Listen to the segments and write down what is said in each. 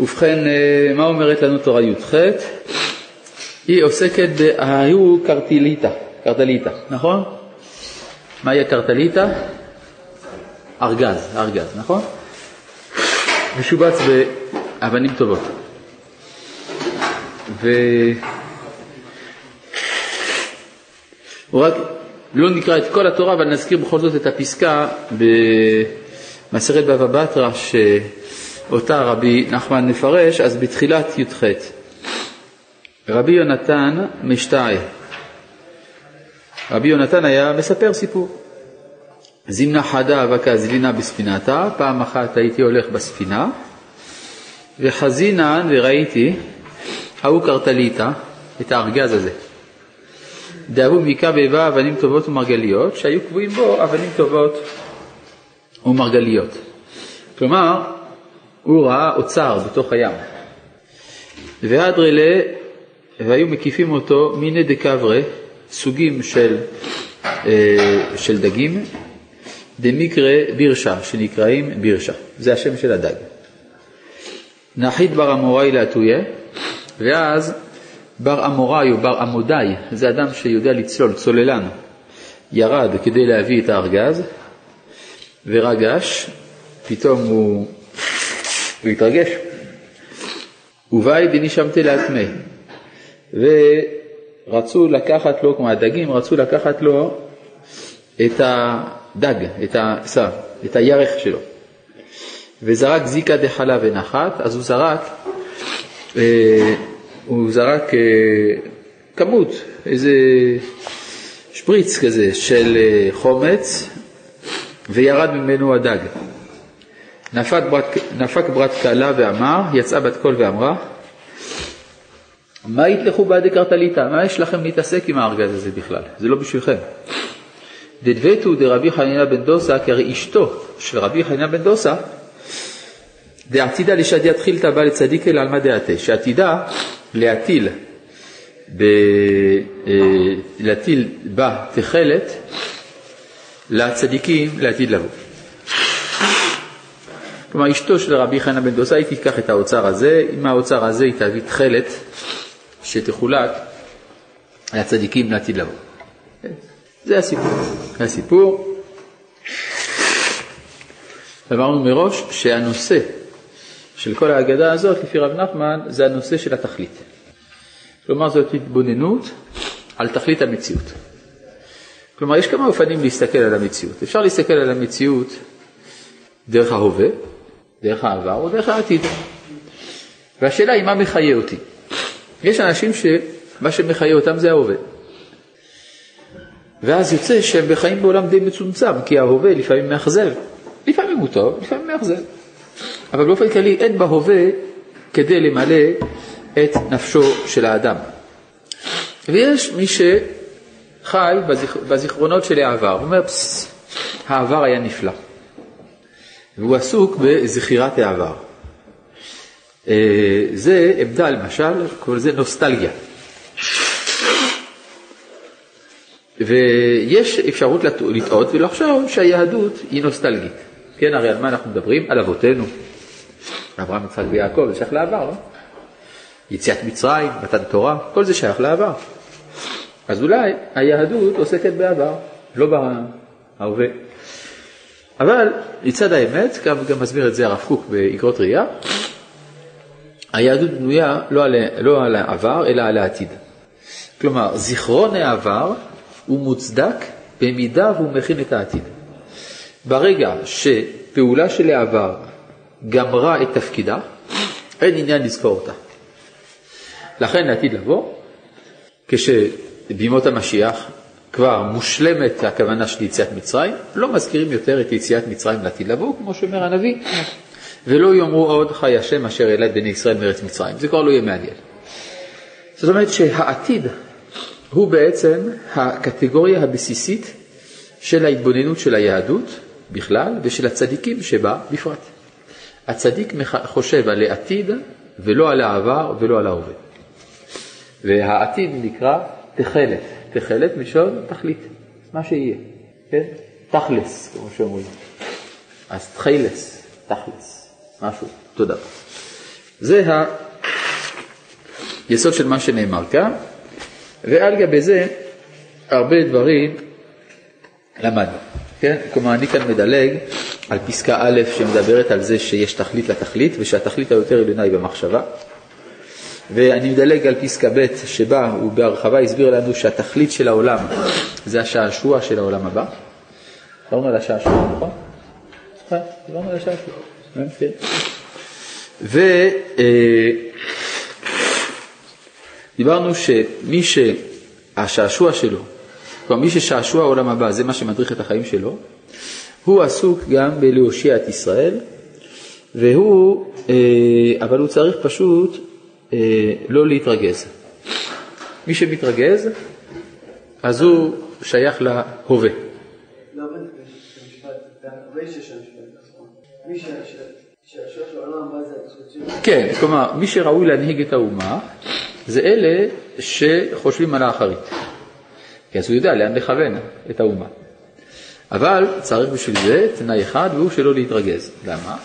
ובכן, אה, מה אומרת לנו תורה י"ח? היא עוסקת בהיו קרטליטה, קרטליטה, נכון? מהי הקרטליטה? ארגז, ארגז, נכון? משובץ באבנים טובות. ו... הוא רק לא נקרא את כל התורה, אבל נזכיר בכל זאת את הפסקה במסכת בבא בתרא שאותה רבי נחמן מפרש, אז בתחילת י"ח. רבי יונתן משתעה. רבי יונתן היה מספר סיפור. זימנה חדה אבקה זלינה בספינתה, פעם אחת הייתי הולך בספינה, וחזינן וראיתי, ההוא קרטליטה, את הארגז הזה. דאבו מיקה ואיבה אבנים טובות ומרגליות, שהיו קבועים בו אבנים טובות ומרגליות. כלומר, הוא ראה אוצר בתוך הים. ואדרלה, והיו מקיפים אותו מיני דקברה, סוגים של, אה, של דגים, דמיקרא בירשה, שנקראים בירשה, זה השם של הדג. נחית בר אמוראי להטויה, ואז בר אמוראי או בר עמודאי, זה אדם שיודע לצלול, צוללן, ירד כדי להביא את הארגז, ורגש, פתאום הוא, הוא התרגש, ובאי דנישמתי להטמא, ורצו לקחת לו, כמו הדגים, רצו לקחת לו את הדג, את, ה, את הירך שלו, וזרק זיקה דחלה ונחת, אז הוא זרק אה, הוא זרק אה, כמות, איזה שפריץ כזה של אה, חומץ וירד ממנו הדג. נפק ברת, נפק ברת כלה ואמר, יצאה בת קול ואמרה, מה יתלכו בעדי קרטליטה? מה יש לכם להתעסק עם הארגז הזה בכלל? זה לא בשבילכם. דדבטו דרבי חנינא בן דוסה, כי הרי אשתו של רבי חנינא בן דוסה, דעתידה לשדיית חילתא בא לצדיק אל עלמא דעתה, שעתידה להטיל, ב, אה, להטיל בה תכלת לצדיקים לעתיד לבוא. כלומר אשתו של רבי חנא בן דוסה היא תיקח את האוצר הזה, עם האוצר הזה היא תביא תכלת שתחולק לצדיקים לעתיד לבוא. זה הסיפור. זה הסיפור. אמרנו מראש שהנושא של כל ההגדה הזאת, לפי רב נחמן, זה הנושא של התכלית. כלומר, זאת התבוננות על תכלית המציאות. כלומר, יש כמה אופנים להסתכל על המציאות. אפשר להסתכל על המציאות דרך ההווה, דרך העבר או דרך העתיד. והשאלה היא מה מחיה אותי. יש אנשים שמה שמחיה אותם זה ההווה. ואז יוצא שהם בחיים בעולם די מצומצם, כי ההווה לפעמים מאכזב. לפעמים הוא טוב, לפעמים מאכזב. אבל באופן כללי אין בהווה כדי למלא את נפשו של האדם. ויש מי שחי. בזיכרונות של העבר, הוא אומר, העבר היה נפלא. והוא עסוק בזכירת העבר. אה, זה עמדה למשל, קוראים לזה נוסטלגיה. ויש אפשרות לטעות ולחשוב שהיהדות היא נוסטלגית. כן, הרי על מה אנחנו מדברים? על אבותינו, אברהם, יצחק ויעקב, זה שייך לעבר, לא? יציאת מצרים, מתן תורה, כל זה שייך לעבר. אז אולי היהדות עוסקת בעבר, לא בהווה. אבל מצד האמת, גם, גם מסביר את זה הרב קוק באגרות ראייה, היהדות בנויה לא על, לא על העבר אלא על העתיד. כלומר, זיכרון העבר הוא מוצדק במידה והוא מכין את העתיד. ברגע שפעולה של העבר גמרה את תפקידה, אין עניין לזכור אותה. לכן לעתיד לבוא, כשבימות המשיח כבר מושלמת הכוונה של יציאת מצרים, לא מזכירים יותר את יציאת מצרים לעתיד לבוא, כמו שאומר הנביא, ולא יאמרו עוד חי השם אשר העלה את בני ישראל מארץ מצרים, זה כבר לא יהיה מעניין. זאת אומרת שהעתיד הוא בעצם הקטגוריה הבסיסית של ההתבוננות של היהדות בכלל ושל הצדיקים שבה בפרט. הצדיק חושב על העתיד ולא על העבר ולא על ההווה. והעתיד נקרא תכלת, תכלת מלשון תכלית, מה שיהיה, כן? תכלס, כמו שאומרים. אז תכלס, תכלס, משהו, תודה. זה היסוד של מה שנאמר כאן, ועל גבי זה הרבה דברים למדנו. כן? כלומר, אני כאן מדלג על פסקה א' שמדברת על זה שיש תכלית לתכלית ושהתכלית היותר עליונה היא במחשבה. ואני מדלג על פסקה ב' שבה הוא בהרחבה הסביר לנו שהתכלית של העולם זה השעשוע של העולם הבא. דיברנו על השעשוע, נכון? דיברנו על השעשוע. ודיברנו שמי שהשעשוע שלו, כלומר מי ששעשוע העולם הבא זה מה שמדריך את החיים שלו, הוא עסוק גם בלהושיע את ישראל, והוא, אה, אבל הוא צריך פשוט אה, לא להתרגז. מי שמתרגז, אז הוא שייך להווה. כן, כלומר, מי שראוי להנהיג את האומה, זה אלה שחושבים על האחרית. כי אז הוא יודע לאן לכוון את האומה. אבל צריך בשביל זה תנאי אחד, והוא שלא להתרגז. למה?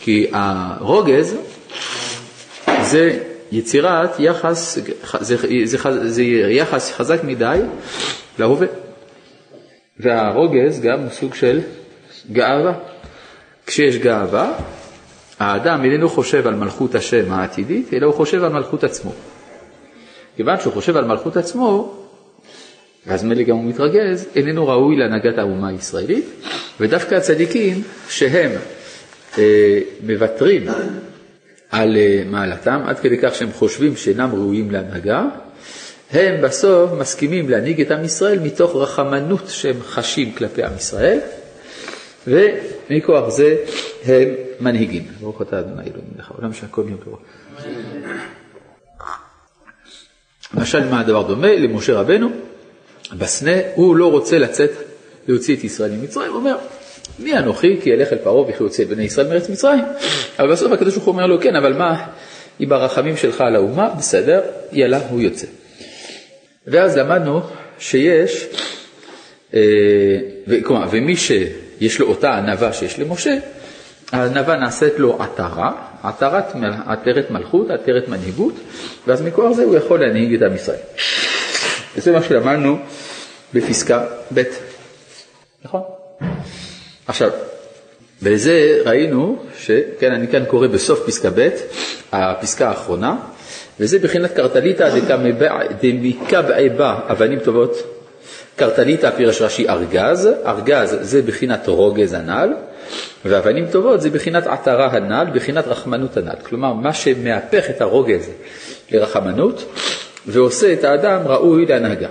כי הרוגז זה יצירת יחס, זה, זה, זה יחס חזק מדי להווה. והרוגז גם הוא סוג של גאווה. כשיש גאווה, האדם איננו חושב על מלכות השם העתידית, אלא הוא חושב על מלכות עצמו. כיוון שהוא חושב על מלכות עצמו, ואז מילא גם הוא מתרגז, איננו ראוי להנהגת האומה הישראלית, ודווקא הצדיקים שהם אה, מוותרים על אה, מעלתם, עד כדי כך שהם חושבים שאינם ראויים להנהגה, הם בסוף מסכימים להנהיג את עם ישראל מתוך רחמנות שהם חשים כלפי עם ישראל, ומכוח זה הם מנהיגים. ברוך אתה אדוני אלוהים לך, עולם שהכל יום טוב. למשל, מה הדבר דומה? למשה רבנו, בסנה, הוא לא רוצה לצאת, להוציא את ישראל ממצרים, הוא אומר, מי אנוכי כי אלך אל פרעה וכי יוצא בני ישראל מארץ מצרים. אבל בסוף הקדוש ברוך הוא אומר לו, כן, אבל מה עם הרחמים שלך על האומה? בסדר, יאללה, הוא יוצא. ואז למדנו שיש, אה, כלומר, ומי שיש לו אותה ענווה שיש למשה, הענווה נעשית לו עטרה, עטרת, עטרת מלכות, עטרת מנהיגות, ואז מכוח זה הוא יכול להנהיג את עם ישראל. וזה מה שלמדנו בפסקה ב', נכון? עכשיו, בזה ראינו, שכן, אני כאן קורא בסוף פסקה ב', הפסקה האחרונה, וזה בחינת קרטליתא דמקבעי בה אבנים טובות. קרטליתא פירש רש"י ארגז, ארגז זה בחינת רוגז הנ"ל, ואבנים טובות זה בחינת עטרה הנ"ל, בחינת רחמנות הנ"ל. כלומר, מה שמהפך את הרוגז לרחמנות, ועושה את האדם ראוי להנהגה.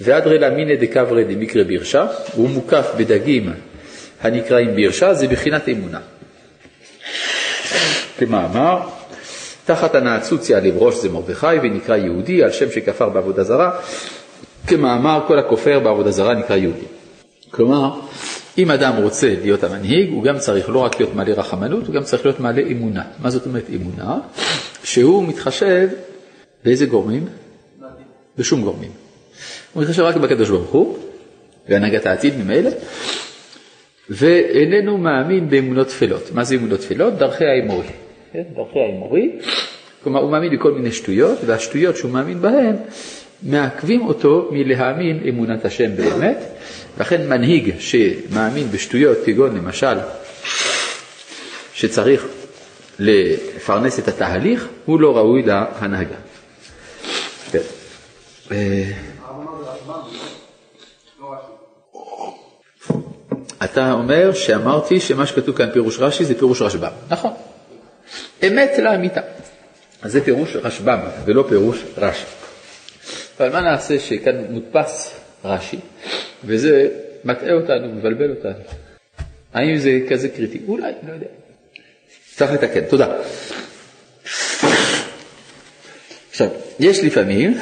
ואדרא למינא דקברא דמקרא בירשה, הוא מוקף בדגים הנקראים בירשה, זה בחינת אמונה. כמאמר, תחת הנעצוץ יעלב ראש זה מרדכי ונקרא יהודי על שם שכפר בעבודה זרה, כמאמר כל הכופר בעבודה זרה נקרא יהודי. כלומר, אם אדם רוצה להיות המנהיג, הוא גם צריך לא רק להיות מלא רחמנות, הוא גם צריך להיות מלא אמונה. מה זאת אומרת אמונה? שהוא מתחשב באיזה גורמים? בשום גורמים. הוא מתחשב רק בקדוש ברוך הוא, בהנהגת העתיד ממילא, ואיננו מאמין באמונות תפלות. מה זה אמונות תפלות? דרכי האמורי. כן? דרכי האמורי, כלומר הוא מאמין בכל מיני שטויות, והשטויות שהוא מאמין בהן מעכבים אותו מלהאמין אמונת השם באמת, לכן מנהיג שמאמין בשטויות כגון למשל שצריך לפרנס את התהליך, הוא לא ראוי להנהגה. כן. אה, אתה אומר שאמרתי שמה שכתוב כאן פירוש רש"י זה פירוש רשב"ם. נכון. אמת לאמיתה. אז זה פירוש רשב"ם ולא פירוש רש"י. אבל מה נעשה שכאן מודפס רש"י, וזה מטעה אותנו, מבלבל אותנו. האם זה כזה קריטי? אולי, לא יודע. צריך לתקן, תודה. עכשיו, יש לפעמים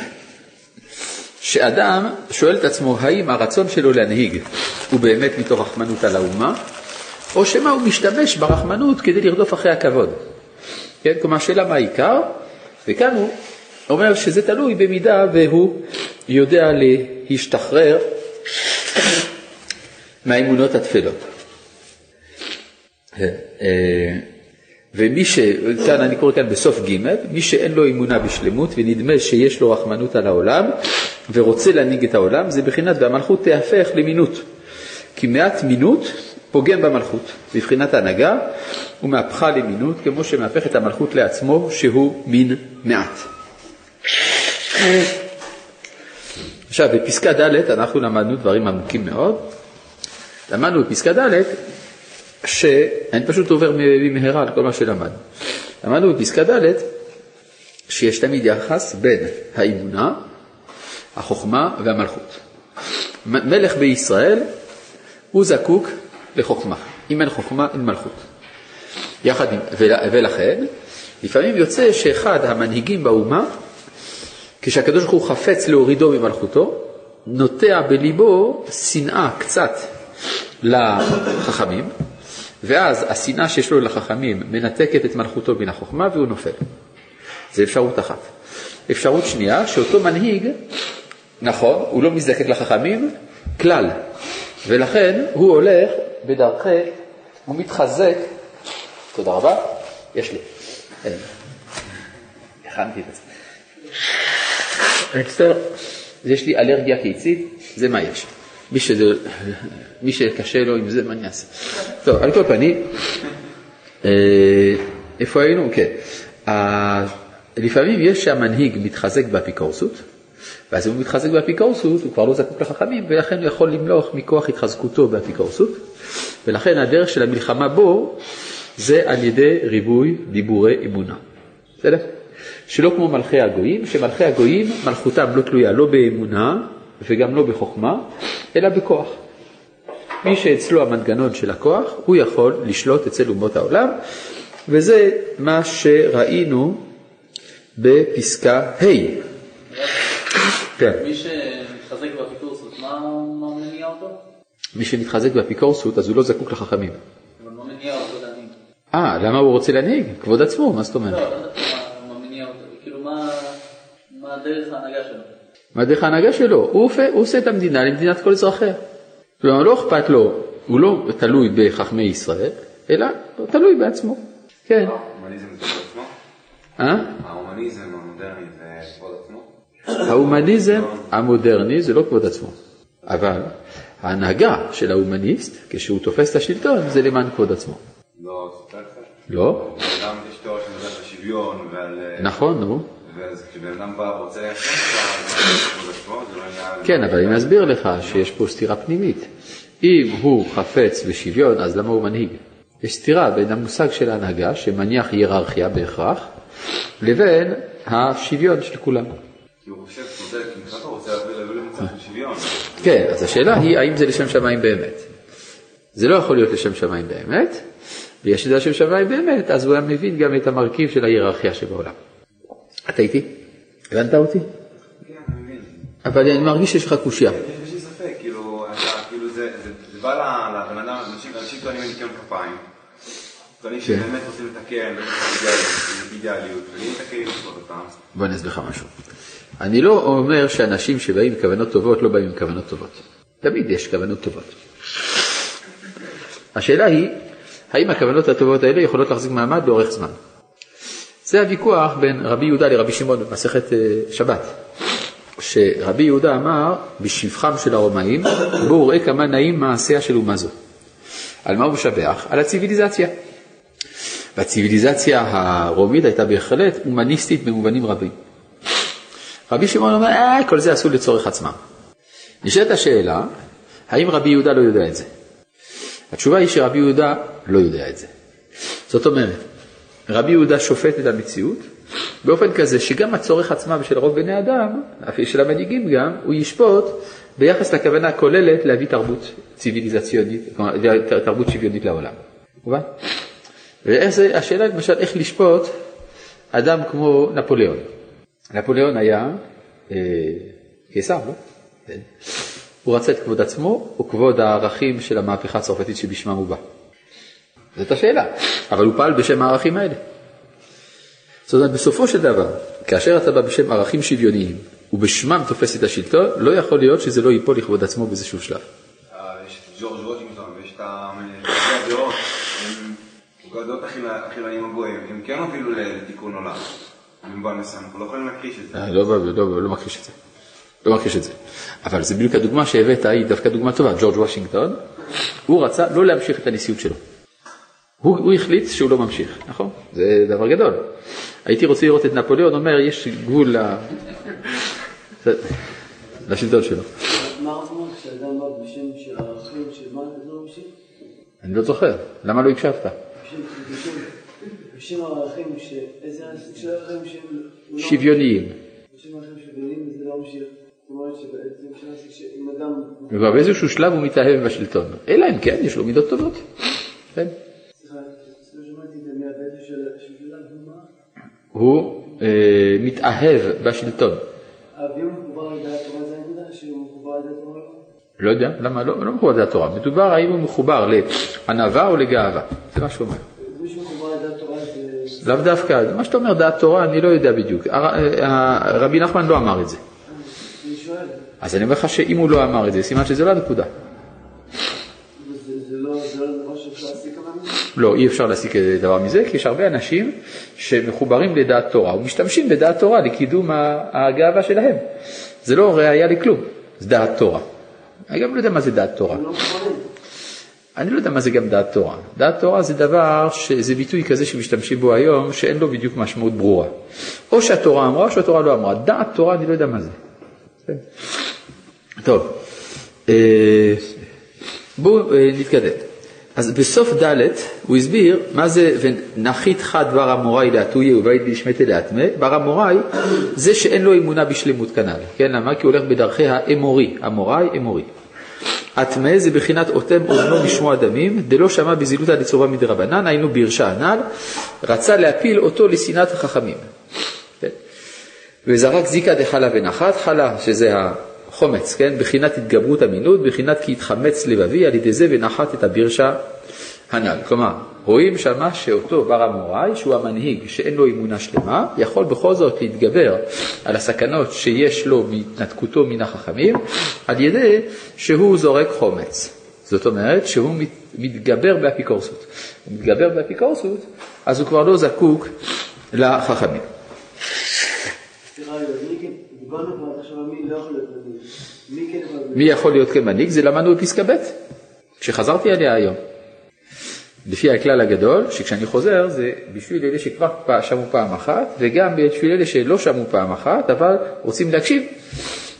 שאדם שואל את עצמו האם הרצון שלו להנהיג הוא באמת מתוך רחמנות על האומה, או שמא הוא משתמש ברחמנות כדי לרדוף אחרי הכבוד. כן? כלומר, השאלה מה העיקר, וכאן הוא אומר שזה תלוי במידה והוא יודע להשתחרר מהאמונות התפלות. ומי ש... כאן אני קורא כאן בסוף ג' מי שאין לו אמונה בשלמות ונדמה שיש לו רחמנות על העולם ורוצה להנהיג את העולם זה בחינת והמלכות תהפך למינות כי מעט מינות פוגם במלכות בבחינת ההנהגה ומהפכה למינות כמו שמהפך את המלכות לעצמו שהוא מין מעט. עכשיו בפסקה ד' אנחנו למדנו דברים עמוקים מאוד. למדנו בפסקה ד' שאני פשוט עובר במהרה על כל מה שלמדנו. למדנו בפסקה ד' שיש תמיד יחס בין האמונה, החוכמה והמלכות. מלך בישראל הוא זקוק לחוכמה. אם אין חוכמה, אין מלכות. יחד עם, ולכן, לפעמים יוצא שאחד המנהיגים באומה, כשהקדוש ברוך הוא חפץ להורידו ממלכותו, נוטע בליבו שנאה קצת לחכמים, ואז השנאה שיש לו לחכמים מנתקת את מלכותו מן החוכמה והוא נופל. זה אפשרות אחת. אפשרות שנייה, שאותו מנהיג, נכון, הוא לא מזדקק לחכמים כלל, ולכן הוא הולך בדרכי, הוא מתחזק, תודה רבה, יש לי, הכנתי את זה. מצטער, יש לי אלרגיה קיצית, זה מה יש. מי, שזה, מי שקשה לו עם זה, מה אני אעשה? טוב, על כל פנים, אה, איפה היינו? כן. לפעמים יש שהמנהיג מתחזק באפיקורסות, ואז אם הוא מתחזק באפיקורסות, הוא כבר לא זקוק לחכמים, ולכן הוא יכול למלוך מכוח התחזקותו באפיקורסות, ולכן הדרך של המלחמה בו זה על ידי ריבוי דיבורי אמונה. בסדר? שלא כמו מלכי הגויים, שמלכי הגויים מלכותם לא תלויה לא באמונה וגם לא בחוכמה, אלא בכוח. מי שאצלו המנגנון של הכוח, הוא יכול לשלוט אצל אומות העולם, וזה מה שראינו בפסקה ה'. כן. מי שמתחזק באפיקורסות, מה מניע אותו? מי שמתחזק באפיקורסות, אז הוא לא זקוק לחכמים. אבל מה מניע אותו להנהיג? אה, למה הוא רוצה להנהיג? כבוד עצמו, מה זאת אומרת? לא, לא יודעת מה מניע אותו, כאילו מה דרך ההנהגה שלו? מה דרך ההנהגה שלו? הוא עושה את המדינה למדינת כל אזרחיה. כלומר, לא אכפת לו, הוא לא תלוי בחכמי ישראל, אלא הוא תלוי בעצמו. כן. ההומניזם זה כבוד עצמו? אה? ההומניזם המודרני זה כבוד עצמו? ההומניזם המודרני זה לא כבוד עצמו, אבל ההנהגה של ההומניסט, כשהוא תופס את השלטון, זה למען כבוד עצמו. לא? לא? גם יש תיאוריה שמדברת על שוויון ועל... נכון, נו. ואז כשבן אדם בא. כן, אבל אני אסביר לך שיש פה סתירה פנימית. אם הוא חפץ בשוויון, אז למה הוא מנהיג? יש סתירה בין המושג של ההנהגה, שמניח היררכיה בהכרח, לבין השוויון של כולם. כי הוא חושב, צודק, הוא רוצה להביא למצב של שוויון. כן, אז השאלה היא האם זה לשם שמיים באמת. זה לא יכול להיות לשם שמיים באמת, בגלל שזה לשם שמיים באמת, אז הוא היה מבין גם את המרכיב של ההיררכיה שבעולם. אתה איתי? הבנת אותי? כן, אני מבין. אבל אני מרגיש שיש לך קושייה. יש לי ספק, כאילו, כאילו זה בא לבן אדם, אנשים טוענים לניקיון כפיים. טוענים כן. שבאמת רוצים לתקן, אידיאליות, ואם תקן לכבוד אותם. בוא אני אסביר לך משהו. אני לא אומר שאנשים שבאים עם כוונות טובות לא באים עם כוונות טובות. תמיד יש כוונות טובות. השאלה היא, האם הכוונות הטובות האלה יכולות להחזיק מעמד לאורך זמן? זה הוויכוח בין רבי יהודה לרבי שמעון במסכת אה, שבת. שרבי יהודה אמר בשבחם של הרומאים, בואו ראה כמה נעים מעשיה של אומה זו. על מה הוא משבח? על הציוויליזציה. והציוויליזציה הרומית הייתה בהחלט הומניסטית במובנים רבים. רבי שמעון אומר, אה, כל זה עשו לצורך עצמם. נשאלת השאלה, האם רבי יהודה לא יודע את זה? התשובה היא שרבי יהודה לא יודע את זה. זאת אומרת, רבי יהודה שופט את המציאות באופן כזה שגם הצורך עצמם של רוב בני אדם, של המנהיגים גם, הוא ישפוט ביחס לכוונה הכוללת להביא תרבות ציוויליזציונית, כלומר תרבות שוויונית לעולם. מובן? וזה, השאלה למשל איך לשפוט אדם כמו נפוליאון. נפוליאון היה אה, קיסר, לא? כן. הוא רצה את כבוד עצמו או כבוד הערכים של המהפכה הצרפתית שבשמם הוא בא. זאת השאלה, אבל הוא פעל בשם הערכים האלה. זאת אומרת, בסופו של דבר, כאשר אתה בא בשם ערכים שוויוניים ובשמם תופס את השלטון, לא יכול להיות שזה לא ייפול לכבוד עצמו באיזשהו שלב. אה, יש את ג'ורג' וושינגטון ויש את הדעות, הם גדות החילונים הגויים, הם כן הובילו לתיקון עולם. אנחנו לא יכולים להכחיש את זה. אה, לא, לא, לא, לא מכחיש את זה. לא מכחיש את זה. אבל זה בדיוק הדוגמה שהבאת, היא דווקא דוגמה טובה. ג'ורג' וושינגטון, הוא רצה לא להמשיך את הנשיאות שלו. הוא, הוא החליט שהוא לא ממשיך, נכון? זה דבר גדול. הייתי רוצה לראות את נפוליאון אומר, יש גבול ל... לשלטון שלו. זה לא? אני לא זוכר, למה לא הקשבת? בשם- הערכים, איזה ערכים שהם... לא- שוויוניים. בשם הערכים שוויוניים וזה לא ממשיך. זאת אומרת שבעצם אפשר להסיק שאם אדם... וכבר באיזשהו שלב הוא מתאהב בשלטון. אלא אם כן, יש לו מידות טובות. כן. סליחה, לא שמעתי את זה מהבית של של שולם, מה? הוא אה, מתאהב בשלטון. האבי הוא מחובר לדעת תורה זה העמדה שהוא מחובר לדעת תורה? לא יודע, למה לא, לא מחובר לדעת תורה. מדובר האם הוא מחובר לענווה או לגאווה. זה מה שהוא אומר. לאו דווקא, מה שאתה אומר דעת תורה, אני לא יודע בדיוק. הר- אה, רבי נחמן לא אמר את זה. אז אני אומר לך שאם הוא לא אמר את זה, סימן שזה לא הנקודה. זה זה לא זה לא דבר שאפשר להסיק ממנו? לא, אי אפשר להסיק דבר מזה, כי יש הרבה אנשים שמחוברים לדעת תורה ומשתמשים בדעת תורה לקידום הגאווה שלהם. זה לא ראייה לכלום, זה דעת תורה. אני גם לא יודע מה זה דעת תורה. לא. אני לא יודע מה זה גם דעת תורה. דעת תורה זה דבר, זה ביטוי כזה שמשתמשים בו היום, שאין לו בדיוק משמעות ברורה. או שהתורה אמרה או שהתורה לא אמרה. דעת תורה אני לא יודע מה זה. כן. טוב, אה, בואו אה, נתקדם. אז בסוף ד' הוא הסביר מה זה ונחית חד בר אמוראי להטויה ובית בישמטה להטמא. בר אמוראי זה שאין לו אמונה בשלמות כנ"ל. כן, למה? כי הוא הולך בדרכי האמורי. אמוראי, אמורי. הטמא זה בחינת אוטם אוזנו משמוע דמים, דלא שמע בזילותא דצרובה מדרבנן, היינו בירשה הנ"ל, רצה להפיל אותו לשנאת החכמים. כן? וזרק זיקה דחלה ונחת, חלה שזה החומץ, כן? בחינת התגברות אמינות, בחינת כי התחמץ לבבי, על ידי זה ונחת את הבירשה הנ"ל. כלומר, רואים שמה שאותו בר אמוראי, שהוא המנהיג שאין לו אמונה שלמה, יכול בכל זאת להתגבר על הסכנות שיש לו מהתנתקותו מן החכמים, על ידי שהוא זורק חומץ. זאת אומרת שהוא מת- מתגבר באפיקורסות. הוא מתגבר באפיקורסות, אז הוא כבר לא זקוק לחכמים. דיברנו כבר עד עכשיו מי לא יכול מנהיג. מי כן מי יכול להיות כמנהיג? זה למדנו בפסקה ב', כשחזרתי עליה היום. לפי הכלל הגדול, שכשאני חוזר זה בשביל אלה שכבר שמעו פעם אחת, וגם בשביל אלה שלא שמעו פעם אחת, אבל רוצים להקשיב.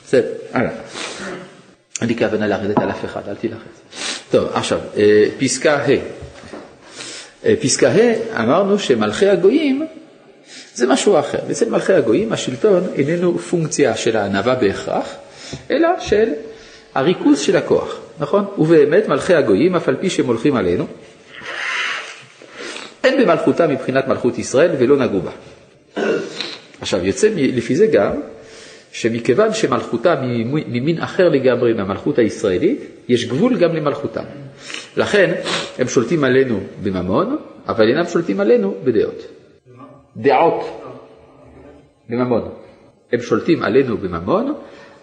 בסדר, הלאה. אין לי כוונה לרדת על אף אחד, אל תילחץ. טוב, עכשיו, אה, פסקה ה'. אה, פסקה ה', אמרנו שמלכי הגויים זה משהו אחר. אצל מלכי הגויים השלטון איננו פונקציה של הענווה בהכרח, אלא של הריכוז של הכוח, נכון? ובאמת מלכי הגויים, אף על פי שהם הולכים עלינו, אין במלכותם מבחינת מלכות ישראל ולא נגעו בה. עכשיו, יוצא לפי זה גם, שמכיוון שמלכותם היא ממ- ממין אחר לגמרי מהמלכות הישראלית, יש גבול גם למלכותם. לכן, הם שולטים עלינו בממון, אבל אינם שולטים עלינו בדעות. דעות בממון. הם שולטים עלינו בממון,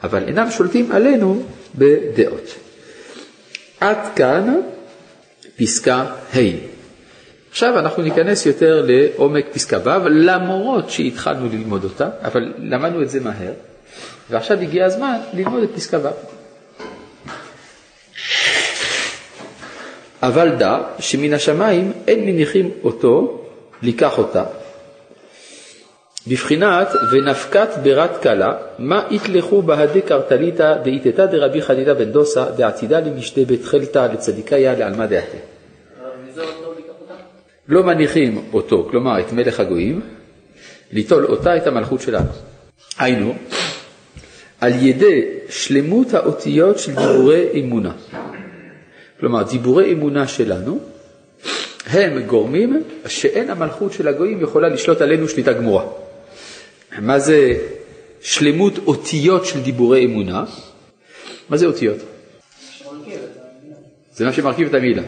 אבל אינם שולטים עלינו בדעות. עד כאן פסקה ה'. עכשיו אנחנו ניכנס יותר לעומק פסקה ו', למרות שהתחלנו ללמוד אותה, אבל למדנו את זה מהר, ועכשיו הגיע הזמן ללמוד את פסקה ו'. אבל דע שמן השמיים אין מניחים אותו, לקח אותה, בבחינת ונפקת ברת קלה, מה יתלכו בהדי קרטליתא דאיתתא דרבי חנינא בן דוסא דעתידא למשתה בית חלתא לצדיקיה לעלמא דעתה. לא מניחים אותו, כלומר את מלך הגויים, ליטול אותה את המלכות שלנו. היינו, על ידי שלמות האותיות של דיבורי אמונה. כלומר, דיבורי אמונה שלנו, הם גורמים שאין המלכות של הגויים יכולה לשלוט עלינו שליטה גמורה. מה זה שלמות אותיות של דיבורי אמונה? מה זה אותיות? זה מה שמרכיב את המילה.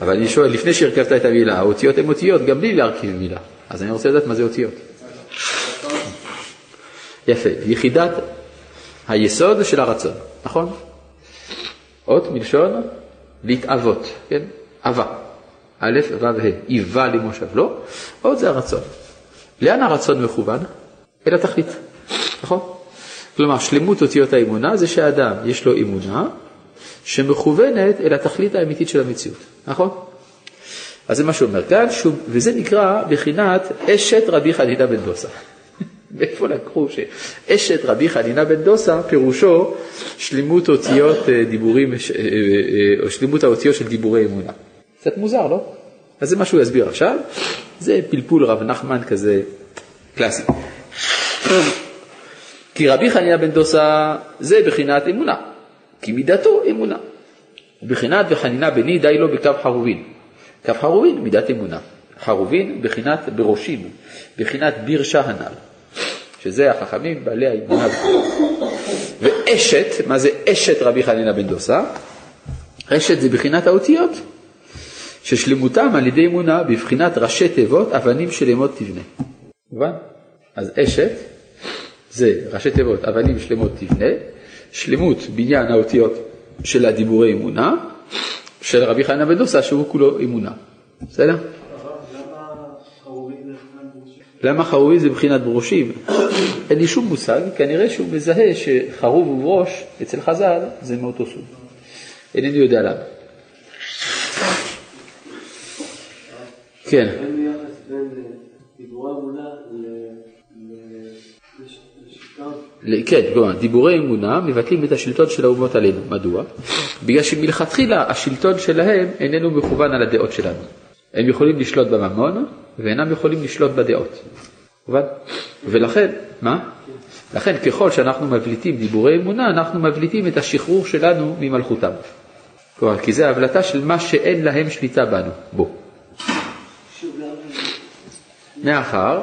אבל אני שואל, לפני שהרכבת את המילה, האותיות הן אותיות גם בלי להרכיב מילה. אז אני רוצה לדעת מה זה אותיות. יפה, יחידת היסוד של הרצון, נכון? אות מלשון להתאבות, כן? אהבה. א', ו', ה', היווה למושב לו, עוד זה הרצון. לאן הרצון מכוון? אל התכלית, נכון? כלומר, שלמות אותיות האמונה זה שהאדם יש לו אמונה שמכוונת אל התכלית האמיתית של המציאות, נכון? אז זה מה שהוא אומר כאן, שוב, וזה נקרא בחינת אשת רבי חנינה בן דוסה. מאיפה לקחו שאשת רבי חנינה בן דוסה פירושו שלמות אותיות אה, דיבורים, אה, אה, או שלמות האותיות של דיבורי אמונה. קצת מוזר, לא? אז זה מה שהוא יסביר עכשיו, זה פלפול רב נחמן כזה קלאסי. כי רבי חנינא בן דוסה זה בחינת אמונה, כי מידתו אמונה. בחינת וחנינה בני די לו בקו חרובין. קו חרובין מידת אמונה. חרובין בחינת בראשים, בחינת ביר שהנ"ל, שזה החכמים בעלי האמונה. ואשת, מה זה אשת רבי חנינא בן דוסה? אשת זה בחינת האותיות, ששלמותם על ידי אמונה בבחינת ראשי תיבות אבנים שלמות תבנה. מובן? אז אשת זה ראשי תיבות אבנים שלמות תבנה, שלמות בניין האותיות של הדיבורי אמונה, של רבי חנינא בן דוסה שהוא כולו אמונה. בסדר? למה חרובי זה מבחינת ברושים? אין לי שום מושג, כנראה שהוא מזהה שחרוב וברוש אצל חז"ל זה מאותו סוג. אינני יודע למה. כן. כן, כלומר, דיבורי אמונה מבטלים את השלטון של האומות עלינו. מדוע? בגלל שמלכתחילה השלטון שלהם איננו מכוון על הדעות שלנו. הם יכולים לשלוט בממון ואינם יכולים לשלוט בדעות. מובן? ולכן, מה? לכן ככל שאנחנו מבליטים דיבורי אמונה, אנחנו מבליטים את השחרור שלנו ממלכותם. כלומר, כי זה הבלטה של מה שאין להם שליטה בנו, בו. שוב, למה? מאחר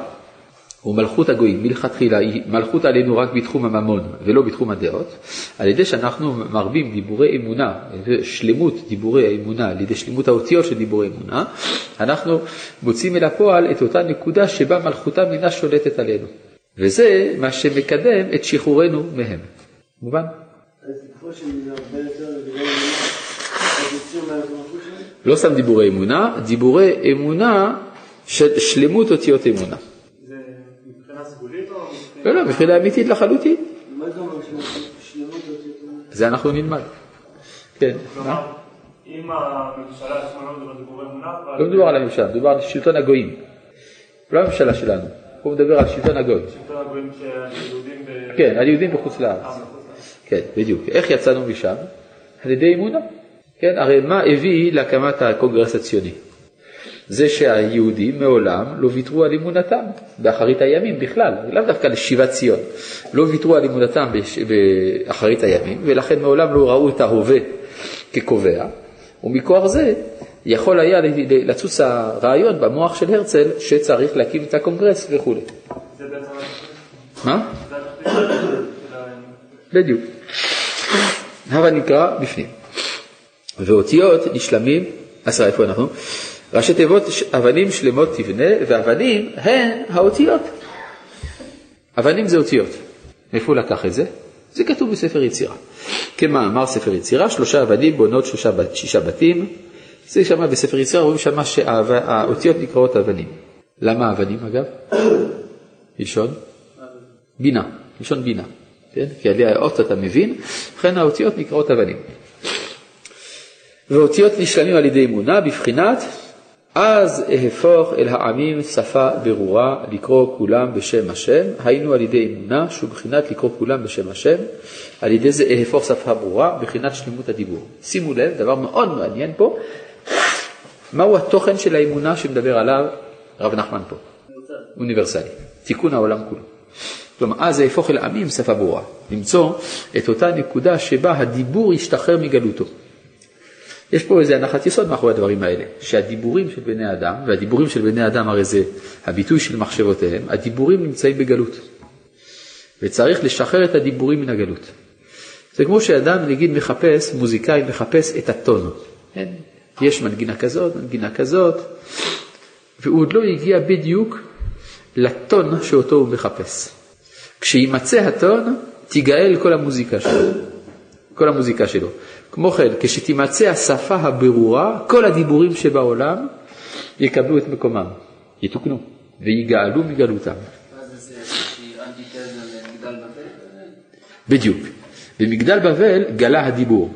ומלכות הגויים מלכתחילה היא מלכות עלינו רק בתחום הממון ולא בתחום הדעות, על ידי שאנחנו מרבים דיבורי אמונה ושלמות דיבורי האמונה, על ידי שלמות האותיות של דיבורי אמונה, אנחנו מוצאים אל הפועל את אותה נקודה שבה מלכותם אינה שולטת עלינו. וזה מה שמקדם את שחרורנו מהם. מובן? לא סתם דיבורי אמונה, דיבורי אמונה של שלמות אותיות אמונה. זה מבחינה סגולית או מבחינה... לא, לא, מבחינה אמיתית לחלוטין. זה אנחנו נלמד. כן? אם הממשלה עצמה לא מדברת אמונה. לא מדובר על הממשלה, מדובר על שלטון הגויים. לא הממשלה שלנו, הוא מדבר על שלטון הגויים. שלטון הגויים שהיהודים. כן, על יהודים אה, לארץ. בחוץ לארץ. כן, בדיוק. איך יצאנו משם? על ידי אמונה. כן, הרי מה הביא להקמת הקונגרס הציוני? זה שהיהודים מעולם לא ויתרו על אמונתם באחרית הימים בכלל, לאו דווקא לשיבת ציון. לא ויתרו על אמונתם באחרית הימים, ולכן מעולם לא ראו את ההווה כקובע, ומכוח זה יכול היה לצוץ הרעיון במוח של הרצל שצריך להקים את הקונגרס וכו'. זה בעצם. מה? בדיוק. הבה נקרא בפנים. ואותיות נשלמים, עשרה איפה אנחנו? ראשי תיבות אבנים שלמות תבנה, ואבנים הן האותיות. אבנים זה אותיות. מאיפה הוא לקח את זה? זה כתוב בספר יצירה. כמאמר ספר יצירה, שלושה אבנים בונות שלושה, שישה בתים. זה שם בספר יצירה, רואים שם שהאותיות נקראות אבנים. למה אבנים אגב? מלשון? בינה, מלשון בינה, כן? כי על האות אתה מבין, לכן האותיות נקראות אבנים. ואותיות נשלמים על ידי אמונה בבחינת אז אהפוך אל העמים שפה ברורה לקרוא כולם בשם השם, היינו על ידי אמונה שהוא בחינת לקרוא כולם בשם השם, על ידי זה אהפוך שפה ברורה, בחינת שלמות הדיבור. שימו לב, דבר מאוד מעניין פה, מהו התוכן של האמונה שמדבר עליו רב נחמן פה? אוניברסלי, תיקון העולם כולו. כלומר, אז זה יהפוך אל עמים שפה ברורה, למצוא את אותה נקודה שבה הדיבור ישתחרר מגלותו. יש פה איזה הנחת יסוד מאחורי הדברים האלה, שהדיבורים של בני אדם, והדיבורים של בני אדם הרי זה הביטוי של מחשבותיהם, הדיבורים נמצאים בגלות. וצריך לשחרר את הדיבורים מן הגלות. זה כמו שאדם נגיד מחפש, מוזיקאי מחפש את הטון. כן? יש מנגינה כזאת, מנגינה כזאת, והוא עוד לא הגיע בדיוק לטון שאותו הוא מחפש. כשימצא הטון, תיגאל כל המוזיקה שלו. כל המוזיקה שלו. כמו כן, כשתימצא השפה הברורה, כל הדיבורים שבעולם יקבלו את מקומם, יתוקנו, ויגאלו מגלותם. בדיוק. במגדל בבל גלה הדיבור,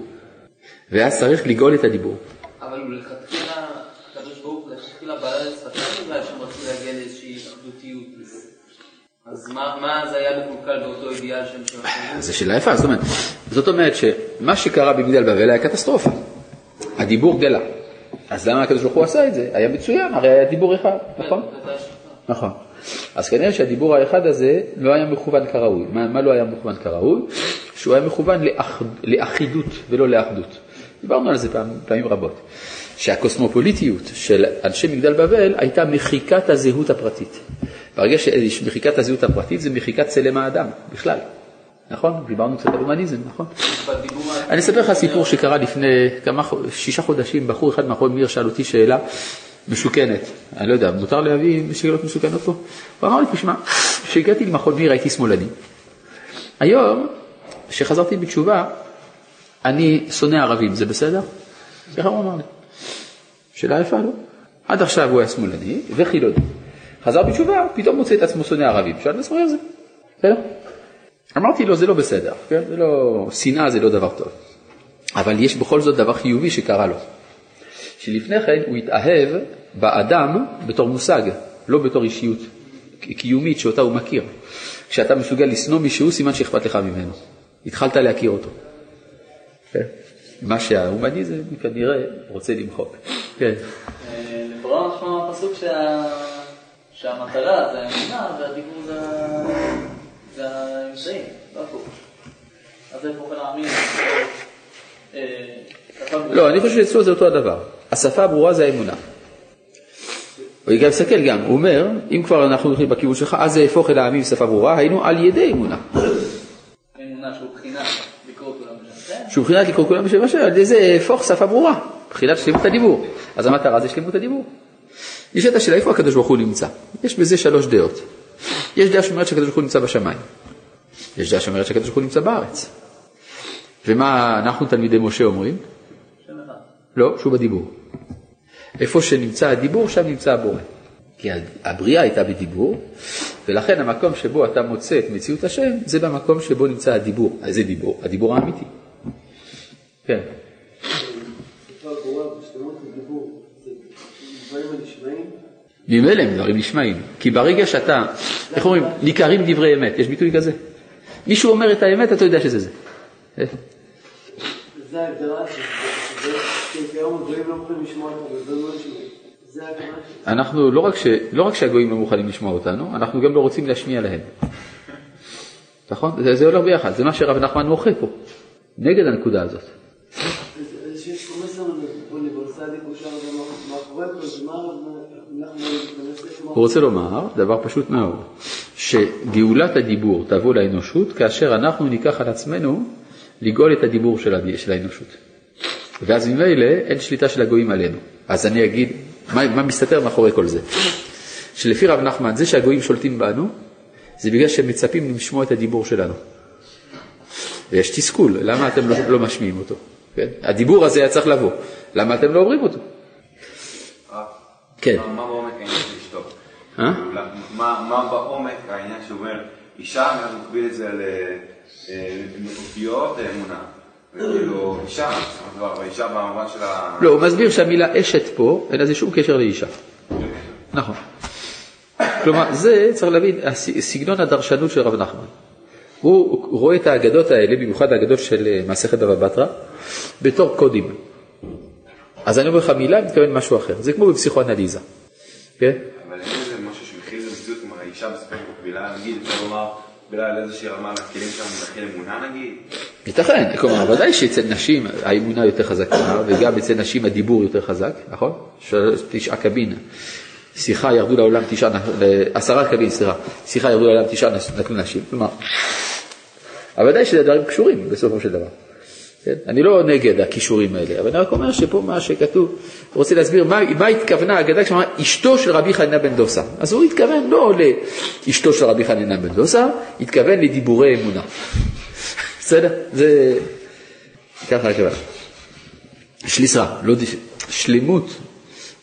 ואז צריך לגאול את הדיבור. אבל הוא לכתחילה, הקדוש ברוך הוא לכתחילה ברא את שפתיים, אולי שהם רצו להגיע לאיזושהי אחדותיות. אז מה מה זה היה מקולקל באותו אידיאל שהם שואלים? זו שאלה יפה, זאת אומרת, זאת אומרת שמה שקרה במגדל בבל היה קטסטרופה. הדיבור גלה. אז למה הקדוש ברוך הוא עשה את זה? היה מצוין, הרי היה דיבור אחד, נכון? נכון. אז כנראה שהדיבור האחד הזה לא היה מכוון כראוי. מה, מה לא היה מכוון כראוי? שהוא היה מכוון לאח, לאחידות ולא לאחדות. דיברנו על זה פעם, פעמים רבות. שהקוסמופוליטיות של אנשי מגדל בבל הייתה מחיקת הזהות הפרטית. ברגע שיש מחיקת הזהות הפרטית זה מחיקת צלם האדם בכלל. נכון? דיברנו קצת על הומניזם, נכון? אני אספר לך סיפור שקרה לפני כמה, שישה חודשים, בחור אחד מאחורי מיר שאל אותי שאלה משוכנת, אני לא יודע, מותר להביא שאלות מסוכנות פה? הוא אמר לי, תשמע, כשהגעתי למכון מיר הייתי שמאלני. היום, כשחזרתי בתשובה, אני שונא ערבים, זה בסדר? ככה הוא אמר לי. שאלה יפה, לא? עד עכשיו הוא היה שמאלני וחילוני. חזר בתשובה, פתאום מוצא את עצמו שונא ערבים. שאל את עצמו זה? בסדר? אמרתי לו, זה לא בסדר, כן? זה לא, שנאה זה לא דבר טוב. אבל יש בכל זאת דבר חיובי שקרה לו. שלפני כן הוא התאהב באדם בתור מושג, לא בתור אישיות קיומית שאותה הוא מכיר. כשאתה מסוגל לשנוא מישהו, סימן שאכפת לך ממנו. התחלת להכיר אותו. כן? מה שההומניזם כנראה רוצה למחוק. כן. אה, לכאורה משמע מהפסוק שה- שהמטרה זה האמונה והדיבור זה האמצעים, לא הפוך. אז איפה שפה ברורה. לא, אני חושב שאצלו זה אותו הדבר. השפה הברורה זה האמונה. הוא גם מסתכל גם, הוא אומר, אם כבר אנחנו הולכים בכיוון שלך, אז זה יהפוך אל העמים שפה ברורה, היינו על ידי אמונה. אמונה שהוא בחינה, לקרוא כולם בשם. כן, שהוא מבחינת לקרוא כולם בשם השם, על ידי זה יהפוך שפה ברורה, מבחינת שלמות הדיבור. אז המטרה זה שלמות הדיבור. נשאלת השאלה, איפה הקדוש ברוך הוא נמצא? יש בזה שלוש דעות. יש דעה שאומרת שהקדוש ברוך הוא נמצא בשמיים. יש דעה שאומרת שהקדוש ברוך הוא נמצא בארץ. ומה אנחנו תלמידי משה אומרים? לא, שהוא בדיבור. איפה שנמצא הדיבור, שם נמצא הבורא. כי הבריאה הייתה בדיבור, ולכן המקום שבו אתה מוצא את מציאות השם, זה במקום שבו נמצא הדיבור. איזה דיבור? הדיבור האמיתי. כן. שפה ברורה בשלמות הדיבור, זה דברים הנשמעים, ממילא הם דברים נשמעים. כי ברגע שאתה, איך אומרים, ניכרים דברי אמת, יש ביטוי כזה? מישהו אומר את האמת, אתה יודע שזה זה. זה ההגדרה אנחנו, לא רק, ש, לא רק שהגויים לא מוכנים לשמוע אותנו, אנחנו גם לא רוצים להשמיע להם. נכון? זה, זה הולך ביחד, זה מה שרב נחמן מוחה פה, נגד הנקודה הזאת. אז- אז שיש פה מסר אוניברסלי, כמו שאמר, מה קורה פה, זה מה אנחנו ננסה לשמוע. הוא רוצה לומר דבר פשוט מאוד, שגאולת הדיבור תבוא לאנושות כאשר אנחנו ניקח על עצמנו לגאול את הדיבור של, האנושות. ואז ממילא אין שליטה של הגויים עלינו. אז אני אגיד, מה, מה מסתתר מאחורי כל זה? שלפי רב נחמן, זה שהגויים שולטים בנו, זה בגלל שהם מצפים לשמוע את הדיבור שלנו. ויש תסכול, למה אתם לא, לא משמיעים אותו? כן? הדיבור הזה היה צריך לבוא, למה אתם לא אומרים אותו? אה, כן. מה- מה בעומק העניין של אשתו? אה? מה מה בעומק העניין שאומר אישה, אנחנו מקביל את זה לאותיות אמונה. כאילו אישה, האישה במובן של ה... לא, הוא מסביר שהמילה אשת פה, אין לזה שום קשר לאישה. נכון. כלומר, זה, צריך להבין, סגנון הדרשנות של רב נחמן. הוא רואה את האגדות האלה, במיוחד האגדות של אה, מסכת בבא בתרא, בתור קודים. אז אני אומר לך מילה, אני מתכוון משהו אחר. זה כמו בפסיכואנליזה. כן? נגיד, אפשר לומר, על איזושהי רמה לכלים שם להכיל אמונה נגיד? ייתכן, כלומר, ודאי שאצל נשים האמונה יותר חזקה, וגם אצל נשים הדיבור יותר חזק, נכון? תשעה קבין, שיחה ירדו לעולם תשעה, נ- עשרה קבין, סליחה, שיחה ירדו לעולם תשעה נטלו נשים, כלומר, אבל ודאי שזה דברים קשורים בסופו של דבר. כן? אני לא נגד הכישורים האלה, אבל אני רק אומר שפה מה שכתוב, רוצה להסביר מה, מה התכוונה האגדה כשאמרה אשתו של רבי חנינא בן דוסה. אז הוא התכוון לא לאשתו של רבי חנינא בן דוסה, התכוון לדיבורי אמונה. בסדר? זה ככה הכוונה. שליסה, לא דיש... שלמות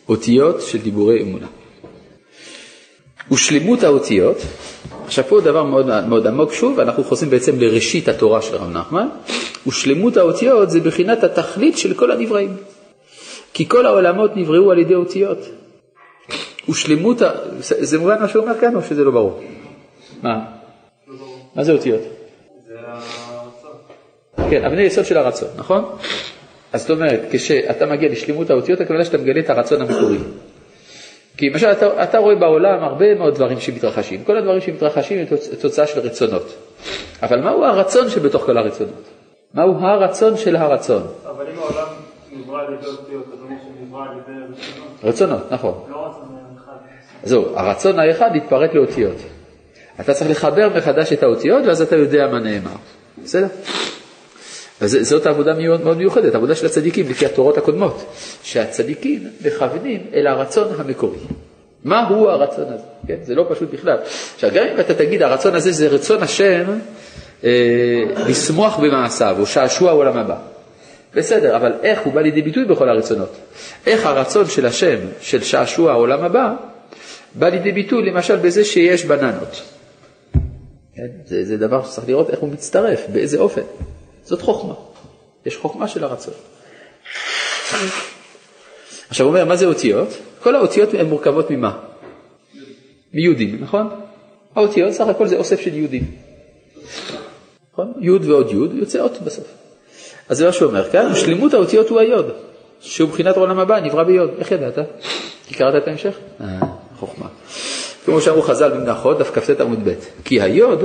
אותיות של דיבורי אמונה. ושלמות האותיות, עכשיו פה דבר מאוד, מאוד עמוק שוב, אנחנו חוזרים בעצם לראשית התורה של רב נחמן, ושלמות האותיות זה בחינת התכלית של כל הנבראים. כי כל העולמות נבראו על ידי אותיות. ושלמות, ה... זה מובן מה שהוא אומר כאן או שזה לא ברור? מה? מה זה אותיות? זה הרצון. כן, אבני יסוד של הרצון, נכון? אז זאת אומרת, כשאתה מגיע לשלמות האותיות, הכוונה שאתה מגלה את הרצון המקורי. כי למשל אתה, אתה רואה בעולם הרבה מאוד דברים שמתרחשים, כל הדברים שמתרחשים הם תוצ- תוצאה של רצונות. אבל מהו הרצון שבתוך כל הרצונות? מהו הרצון של הרצון? אבל אם העולם נברא על ידי אותיות, אז אומר שנברא על ידי רצונות. רצונות, נכון. לא רצון אחד. זהו, הרצון האחד התפרק לאותיות. אתה צריך לחבר מחדש את האותיות ואז אתה יודע מה נאמר. בסדר? וזאת העבודה מאוד מיוחדת, העבודה של הצדיקים לפי התורות הקודמות, שהצדיקים מכוונים אל הרצון המקורי. מה הוא הרצון הזה? כן? זה לא פשוט בכלל. עכשיו גם אם אתה תגיד הרצון הזה זה רצון השם לשמוח במעשיו או שעשוע עולם הבא. בסדר, אבל איך הוא בא לידי ביטוי בכל הרצונות? איך הרצון של השם, של שעשוע העולם הבא, בא לידי ביטוי למשל בזה שיש בננות. כן? זה, זה דבר שצריך לראות איך הוא מצטרף, באיזה אופן. זאת חוכמה. יש חוכמה של הרצון. עכשיו הוא אומר, מה זה אותיות? כל האותיות הן מורכבות ממה? מיהודים, נכון? האותיות סך הכל זה אוסף של יהודים. נכון? יוד ועוד יוד, יוצא אות בסוף. אז זה מה שהוא אומר כאן, שלמות האותיות הוא היוד, שהוא מבחינת העולם הבא, נברא ביוד. איך ידעת? כי קראת את ההמשך? אה, חוכמה. כמו שאמרו חז"ל במנחות, דף כ"ט עמוד ב', כי היוד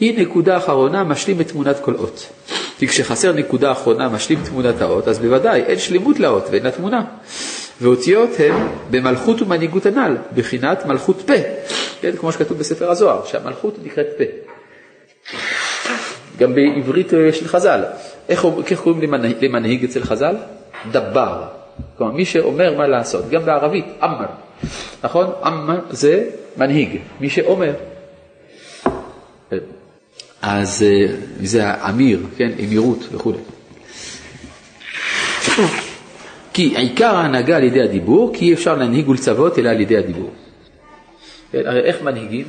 היא נקודה אחרונה משלים את תמונת כל אות. כי כשחסר נקודה אחרונה משלים תמונת האות, אז בוודאי אין שלמות לאות ואין לה תמונה. ואותיות הן במלכות ומנהיגות הנ"ל, בחינת מלכות פה, כן, כמו שכתוב בספר הזוהר, שהמלכות נקראת פה. גם בעברית אה, של חז"ל, איך, איך קוראים למנהיג, למנהיג אצל חז"ל? דבר. כלומר, מי שאומר מה לעשות, גם בערבית, אמר, נכון? אמר זה מנהיג, מי שאומר. אז אה, זה האמיר, כן, אמירות וכו'. כי עיקר ההנהגה על ידי הדיבור, כי אי אפשר להנהיג ולצוות אלא על ידי הדיבור. כן, הרי איך מנהיגים?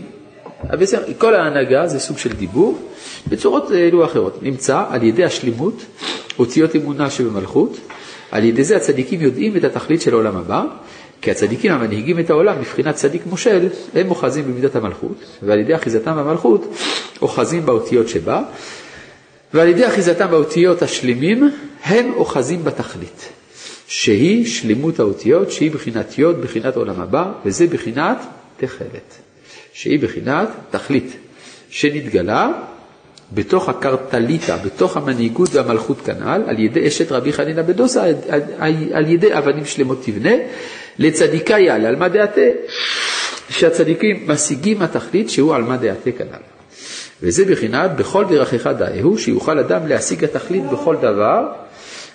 בעצם כל ההנהגה זה סוג של דיבור, בצורות אלו או אחרות. נמצא על ידי השלימות, אותיות אמונה שבמלכות, על ידי זה הצדיקים יודעים את התכלית של העולם הבא, כי הצדיקים המנהיגים את העולם מבחינת צדיק מושל, הם אוחזים במידת המלכות, ועל ידי אחיזתם במלכות אוחזים באותיות שבה, ועל ידי אחיזתם באותיות השלימים, הם אוחזים בתכלית, שהיא שלמות האותיות, שהיא בחינת יוד, בחינת עולם הבא, וזה בחינת תכלת, שהיא בחינת תכלית, שנתגלה בתוך הקרטליטה, בתוך המנהיגות והמלכות כנ"ל, על ידי אשת רבי חנינא בדוסה, על, ידי אבנים שלמות תבנה, לצדיקה יעלה על מה דעתה, שהצדיקים משיגים התכלית שהוא על מה דעתה כנ"ל. וזה בחינת בכל דרכיך דאהו, שיוכל אדם להשיג התכלית בכל דבר,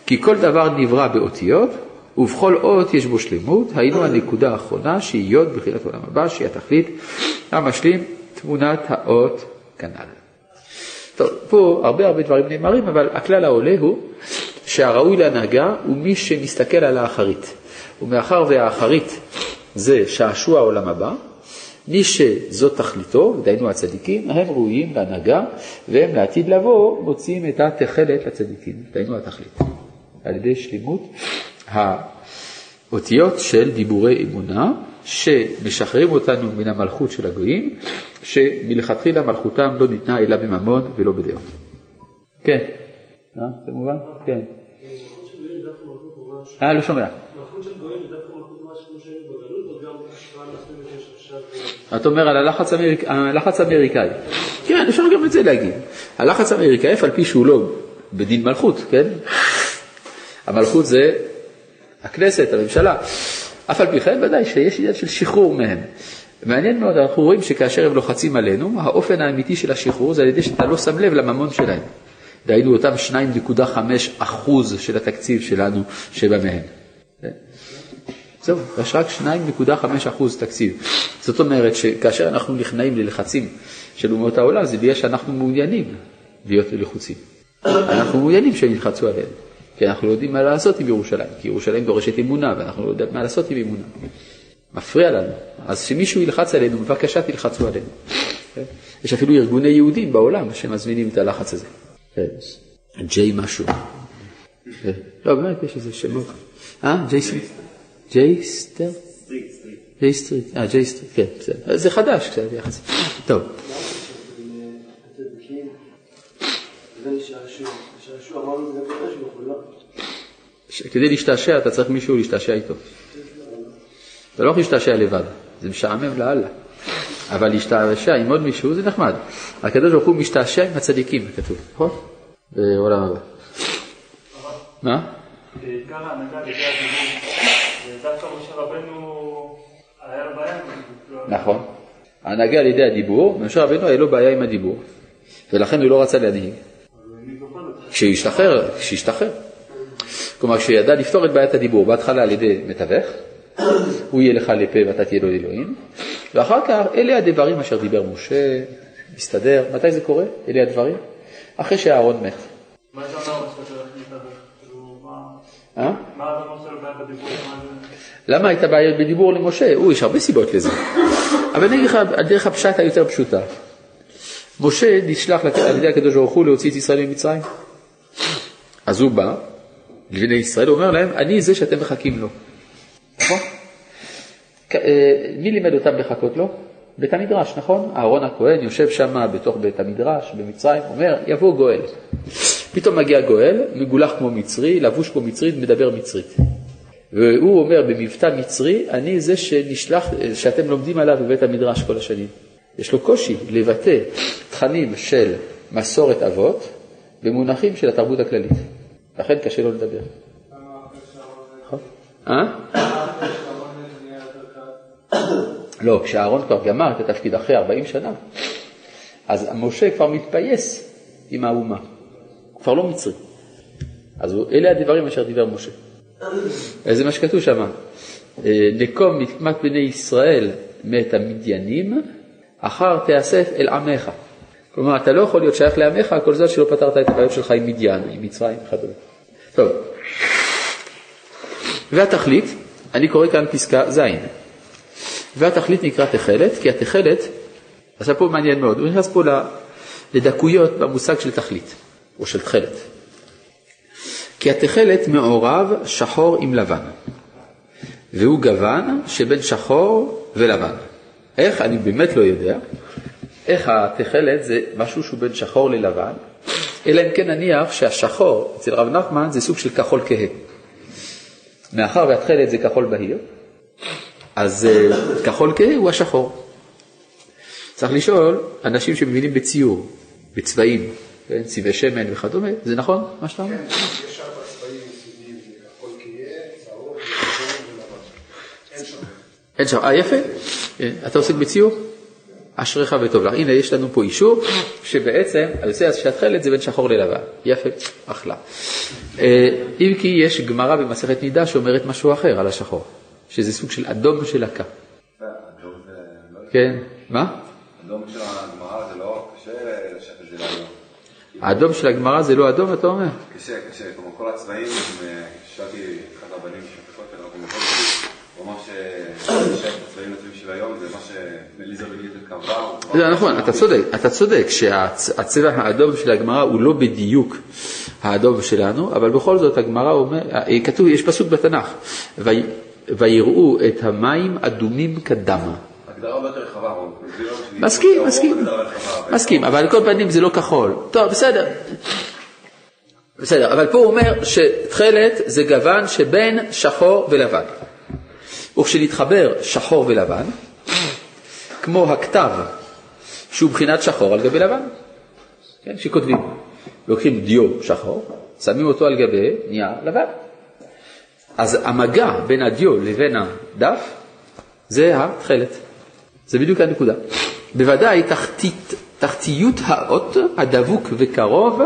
כי כל דבר נברא באותיות, ובכל אות יש בו שלמות, היינו הנקודה האחרונה שהיא יוד בחינת עולם הבא, שהיא התכלית המשלים תמונת האות כנ"ל. טוב, פה הרבה הרבה דברים נאמרים, אבל הכלל העולה הוא שהראוי להנהגה הוא מי שמסתכל על האחרית. ומאחר והאחרית זה שעשוע העולם הבא, מי שזאת תכליתו, דהיינו הצדיקים, הם ראויים להנהגה, והם לעתיד לבוא מוציאים את התכלת לצדיקים, דהיינו התכלית, על ידי שלימות האותיות של דיבורי אמונה, שמשחררים אותנו מן המלכות של הגויים, שמלכתחילה מלכותם לא ניתנה אלא בממון ולא בדעות. כן, אה, זה מובן? כן. אה, לא שומע. אתה אומר על. הלחץ האמריקאי. כן, אפשר גם את זה להגיד. הלחץ האמריקאי, אף על פי שהוא לא בדין מלכות, כן? המלכות זה הכנסת, הממשלה. אף על פי כן, ודאי שיש עניין של שחרור מהם. מעניין מאוד, אנחנו רואים שכאשר הם לוחצים עלינו, האופן האמיתי של השחרור זה על ידי שאתה לא שם לב לממון שלהם. דהיינו אותם 2.5 אחוז של התקציב שלנו שבא מהם. זהו, יש רק 2.5 אחוז תקציב. זאת אומרת שכאשר אנחנו נכנעים ללחצים של אומות העולם, זה בגלל שאנחנו מעוניינים להיות לחוצים. אנחנו מעוניינים שהם ילחצו עלינו. כי אנחנו לא יודעים מה לעשות עם ירושלים, כי ירושלים דורשת אמונה, ואנחנו לא יודעים מה לעשות עם אמונה. מפריע לנו. אז שמישהו ילחץ עלינו, בבקשה תלחצו עלינו. כן? יש אפילו ארגוני יהודים בעולם שמזמינים את הלחץ הזה. כן. ג'יי משהו. כן. לא, באמת יש איזה שמות. אה? ג'יי סטריט? ג'יי סטר? ג'יי סטריט. אה, ג'יי סטריט, כן, בסדר. זה חדש קצת יחסית. טוב. כדי להשתעשע אתה צריך מישהו להשתעשע איתו. אתה לא יכול להשתעשע לבד, זה משעמם לאללה. אבל להשתעשע עם עוד מישהו זה נחמד. הקדוש ברוך הוא משתעשע עם הצדיקים, כתוב, נכון? בעולם הבא. מה? בעיקר ההנהגה לפי הדיבור, דווקא משה רבנו היה לו בעיה עם הדיבור. נכון. ההנהגה על ידי הדיבור, משה רבנו היה לו בעיה עם הדיבור, ולכן הוא לא רצה להנהיג. כשישתחרר, כשישתחרר. כלומר, כשידע לפתור את בעיית הדיבור, בהתחלה על ידי מתווך, הוא יהיה לך לפה ואתה תהיה לו אלוהים, ואחר כך אלה הדברים אשר דיבר משה, מסתדר. מתי זה קורה? אלה הדברים? אחרי שאהרון מת. מה אה? למה הייתה בעיה בדיבור למשה? הוא, יש הרבה סיבות לזה. אבל אני אגיד לך, הדרך הפשט היותר פשוטה. משה נשלח על ידי הקדוש ברוך הוא להוציא את ישראל ממצרים. אז הוא בא לבני ישראל, הוא אומר להם, אני זה שאתם מחכים לו. נכון? אה, מי לימד אותם לחכות לו? בית המדרש, נכון? אהרון הכהן יושב שם בתוך בית המדרש במצרים, אומר, יבוא גואל. פתאום מגיע גואל, מגולח כמו מצרי, לבוש כמו מצרית, מדבר מצרית. והוא אומר במבטא מצרי, אני זה שנשלח, שאתם לומדים עליו בבית המדרש כל השנים. יש לו קושי לבטא תכנים של מסורת אבות במונחים של התרבות הכללית. לכן קשה לו לדבר. אה? לא, כשאהרון כבר גמר את התפקיד אחרי 40 שנה, אז משה כבר מתפייס עם האומה. הוא כבר לא מצרי. אז אלה הדברים אשר דיבר משה. זה מה שכתוב שם. אה, נקום נקמת בני ישראל מת המדיינים, אחר תאסף אל עמך. כלומר, אתה לא יכול להיות שייך לעמך כל זאת שלא פתרת את הבעיות שלך עם מדיין, עם מצרים וכדומה. טוב. והתכלית, אני קורא כאן פסקה ז', והתכלית נקרא תכלת, כי התכלת, עכשיו פה מעניין מאוד, הוא נכנס פה לדקויות במושג של תכלית, או של תכלת. כי התכלת מעורב שחור עם לבן, והוא גוון שבין שחור ולבן. איך? אני באמת לא יודע. איך התכלת זה משהו שהוא בין שחור ללבן, אלא אם כן נניח שהשחור אצל רב נחמן זה סוג של כחול כהה. מאחר והתכלת זה כחול בהיר, אז אה, כחול כהה הוא השחור. צריך לשאול אנשים שמבינים בציור, בצבעים, כן, צבעי שמן וכדומה, זה נכון מה שאתה אומר? יש ארבע צבעים זה כחול כהה, צהוב. אין שם. אין שם, אה יפה, כן, אתה עוסק בציור? אשריך וטוב לך. הנה יש לנו פה אישור שבעצם היוצא שהתכלת זה בין שחור ללבן. יפה, אחלה. אה, אם כי יש גמרא במסכת נידה שאומרת משהו אחר על השחור, שזה סוג של אדום של הקה. זה לא... כן, מה? אדום של הגמרא זה לא קשה לשבת את זה לאדום. האדום של הגמרא זה לא אדום, אתה אומר? קשה, קשה, כמו כל הצבעים, אה, שאלתי אחד הבנים מזרחי, הוא אמר שהצבעים הטבעים של היום זה קבע. זה נכון, אתה צודק, אתה צודק שהצבע האדום של הגמרא הוא לא בדיוק האדום שלנו, אבל בכל זאת הגמרא אומר, אה, כתוב, יש פסוק בתנ"ך, "וי- ויראו את המים אדומים כדם. הגדרה הרבה יותר רחבה, רון. זה לא. מסכים, מסכים, מסכים, אבל על כל פנים זה לא כחול. טוב, בסדר. בסדר, אבל פה הוא אומר שתכלת זה גוון שבין שחור ולבן. וכשנתחבר שחור ולבן, כמו הכתב שהוא בחינת שחור על גבי לבן, כן, שכותבים, לוקחים דיו שחור, שמים אותו על גבי נייר לבן. אז המגע בין הדיו לבין הדף זה התכלת. זה בדיוק הנקודה. בוודאי תחתית, תחתיות האות הדבוק וקרוב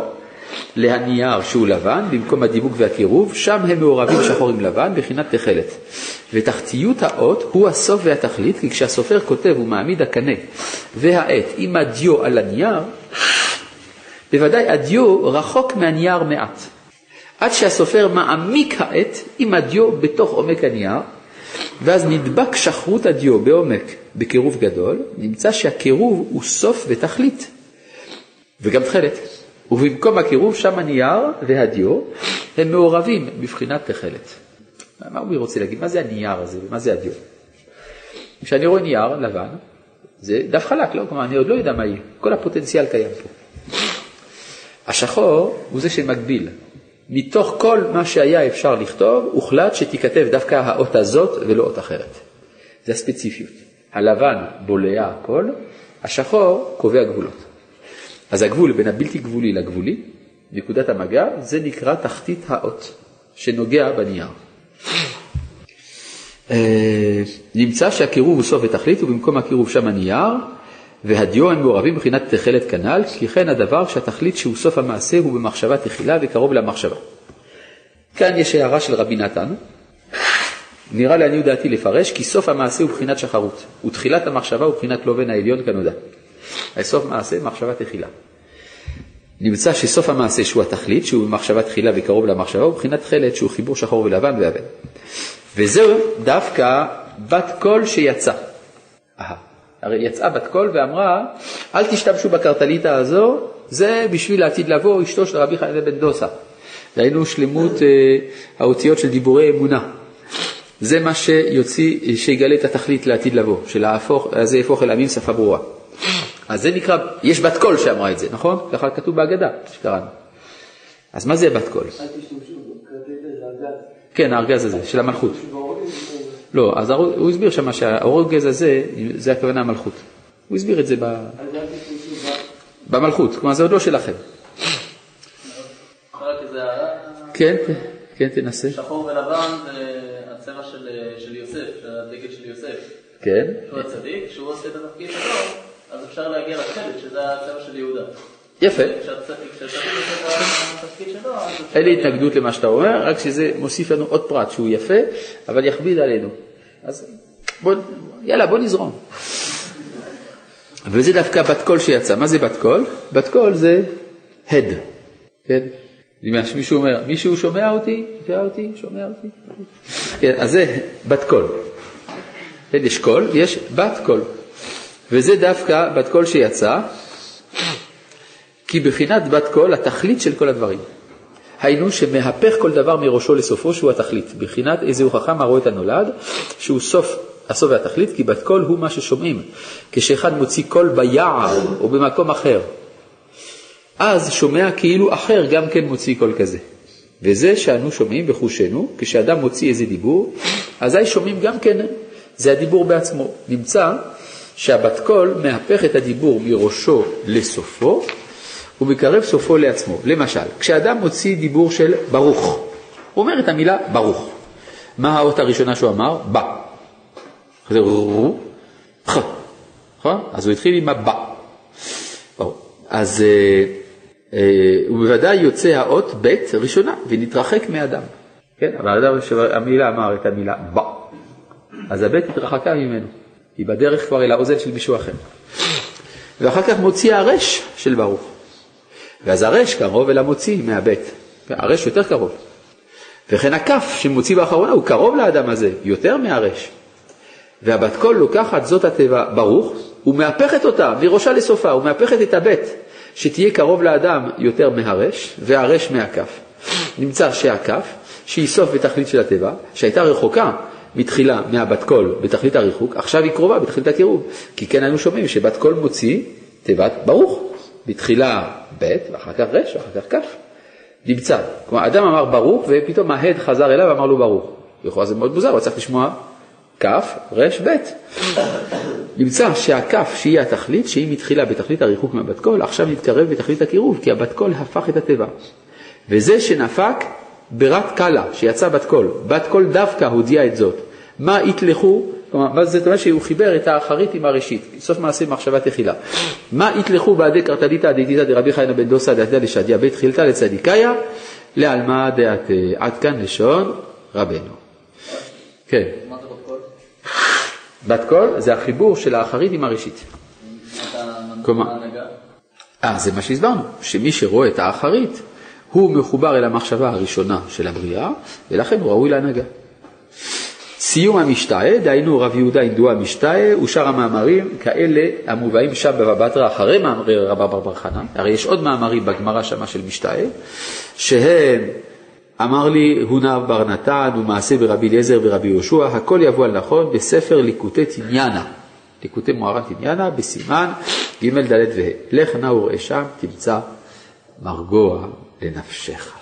להנייר שהוא לבן, במקום הדיבוק והקירוב, שם הם מעורבים שחור עם לבן, בחינת תכלת. ותחתיות האות הוא הסוף והתכלית, כי כשהסופר כותב ומעמיד הקנה והעט עם הדיו על הנייר, בוודאי הדיו רחוק מהנייר מעט. עד שהסופר מעמיק העט עם הדיו בתוך עומק הנייר, ואז נדבק שחרות הדיו בעומק בקירוב גדול, נמצא שהקירוב הוא סוף ותכלית, וגם תכלת. ובמקום הקירוב שם הנייר והדיו הם מעורבים בבחינת תכלת. מה הוא רוצה להגיד? מה זה הנייר הזה ומה זה הדיו? כשאני רואה נייר לבן, זה דף חלק, לא? כלומר, אני עוד לא יודע מה יהיה, כל הפוטנציאל קיים פה. השחור הוא זה שמגביל. מתוך כל מה שהיה אפשר לכתוב, הוחלט שתיכתב דווקא האות הזאת ולא אות אחרת. זה הספציפיות. הלבן בולע הכל, השחור קובע גבולות. אז הגבול בין הבלתי גבולי לגבולי, נקודת המגע, זה נקרא תחתית האות, שנוגע בנייר. אה, נמצא שהקירוב הוא סוף ותכלית, ובמקום הקירוב שם הנייר, והדיו הם מעורבים מבחינת תכלת כנ"ל, כי כן הדבר שהתכלית שהוא סוף המעשה הוא במחשבה תחילה וקרוב למחשבה. כאן יש הערה של רבי נתן, נראה לעניות דעתי לפרש, כי סוף המעשה הוא בחינת שחרות, ותחילת המחשבה הוא בחינת לובן העליון כנודע. סוף מעשה, מחשבה תחילה. נמצא שסוף המעשה שהוא התכלית, שהוא במחשבה תחילה וקרוב למחשבה, הוא בחינת תכלת שהוא חיבור שחור ולבן ואבן. וזהו דווקא בת קול שיצא. אהה. הרי יצאה בת קול ואמרה, אל תשתמשו בקרטליתא הזו, זה בשביל לעתיד לבוא אשתו של רבי חנינא בן דוסא. דהיינו שלמות אה, האותיות של דיבורי אמונה. זה מה שיוציא, שיגלה את התכלית לעתיד לבוא, של זה יהפוך אל עמים שפה ברורה. אז זה נקרא, יש בת קול שאמרה את זה, נכון? ככה כתוב בהגדה שקראנו. אז מה זה בת קול? כן, הארגז הזה, של המלכות. לא, אז הוא הסביר שם שהאורגז הזה, זה הכוונה המלכות. הוא הסביר את זה ב-. במלכות, כלומר זה עוד לא שלכם. הערה, כן, כן, תנסה. שחור ולבן זה הצבע של, של יוסף, של הדגל של יוסף. כן, שהוא הצדיק, כשהוא עושה את התפקיד שלו, אפשר להגיע לתכלת, שזה הצבע של יהודה. יפה. אין לי התנגדות למה שאתה אומר, רק שזה מוסיף לנו עוד פרט שהוא יפה, אבל יכביד עלינו. אז בוא, יאללה, בוא נזרום. וזה דווקא בת קול שיצא. מה זה בת קול? בת קול זה הד, כן? מישהו אומר, מישהו שומע אותי? שומע אותי? שומע אותי? כן, אז זה בת קול. יש קול, יש בת קול. וזה דווקא בת קול שיצא, כי בחינת בת קול התכלית של כל הדברים. היינו שמהפך כל דבר מראשו לסופו שהוא התכלית. בחינת איזהו חכם הרואה את הנולד, שהוא סוף, הסוף והתכלית, כי בת קול הוא מה ששומעים. כשאחד מוציא קול ביער או במקום אחר, אז שומע כאילו אחר גם כן מוציא קול כזה. וזה שאנו שומעים בחושנו, כשאדם מוציא איזה דיבור, אזי שומעים גם כן, זה הדיבור בעצמו. נמצא שהבת קול מהפך את הדיבור מראשו לסופו, ומקרב סופו לעצמו. למשל, כשאדם מוציא דיבור של ברוך, הוא אומר את המילה ברוך. מה האות הראשונה שהוא אמר? בא. זה רו, ח. נכון? אז הוא התחיל עם הבא. אז אה, אה, הוא בוודאי יוצא האות ב' ראשונה ונתרחק מאדם. כן? אבל האדם שהמילה אמר את המילה בא. אז הב' התרחקה ממנו. היא בדרך כבר אל האוזן של מישהו אחר. ואחר כך מוציא הרש של ברוך. ואז הרש קרוב אל המוציא מהבית. הרש יותר קרוב. וכן הכף שמוציא באחרונה הוא קרוב לאדם הזה, יותר מהרש. והבת קול לוקחת זאת התיבה ברוך ומהפכת אותה מראשה לסופה, ומהפכת את הבית שתהיה קרוב לאדם יותר מהריש, והריש מהכף. נמצא שהכף, שהיא סוף ותכלית של התיבה, שהייתה רחוקה מתחילה מהבת קול בתכלית הריחוק, עכשיו היא קרובה בתכלית הקירוב. כי כן היינו שומעים שבת קול מוציא תיבת ברוך. בתחילה ב' ואחר כך ר' ואחר כך כ'. נמצא. כלומר, אדם אמר ברוך ופתאום ההד חזר אליו ואמר לו ברוך. לכאורה זה מאוד מוזר, הוא צריך לשמוע כ', ר', ב'. נמצא שהכ' שהיא התכלית, שהיא מתחילה בתכלית הריחוק מהבת קול, עכשיו נתקרב בתכלית הקירוב, כי הבת קול הפך את התיבה. וזה שנפק ברת קלה, שיצא בת קול, בת קול דווקא הודיעה את זאת. מה יתלכו, כלומר, מה זאת אומרת שהוא חיבר את האחרית עם הראשית, סוף מעשה מחשבה תחילה. מה יתלכו בעדי קרתליתא דתיתא דרבי חיינה בן דוסא דתא לשדיה בית חילתא לצדיקאיה, לעלמא דעת עד כאן לשון רבנו. כן, בת קול? זה החיבור של האחרית עם הראשית. כלומר-? אה, זה מה שהסברנו, שמי שרואה את האחרית, הוא מחובר אל המחשבה הראשונה של הבריאה, ולכן הוא ראוי להנהגה. סיום המשתאה, דהיינו רב יהודה אינדו המשתאה, ושאר המאמרים כאלה המובאים שם בבא בתרא אחרי מאמרי רבא בר בר חנא, הרי יש עוד מאמרים בגמרא שמה של משתאה, שהם אמר לי הונב בר נתן ומעשה ברבי אליעזר ורבי יהושע, הכל יבוא על נכון בספר ליקוטי תניאנה, ליקוטי מוהר"ן תניאנה, בסימן ג' ד' וה'. לך נא וראה שם, תמצא מרגוע לנפשך.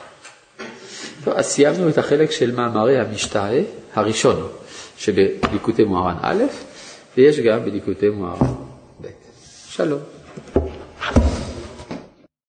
טוב, אז סיימנו את החלק של מאמרי המשתאה הראשון שבליקוטי מוהר"ן א', ויש גם בליקוטי מוהר"ן ב'. שלום.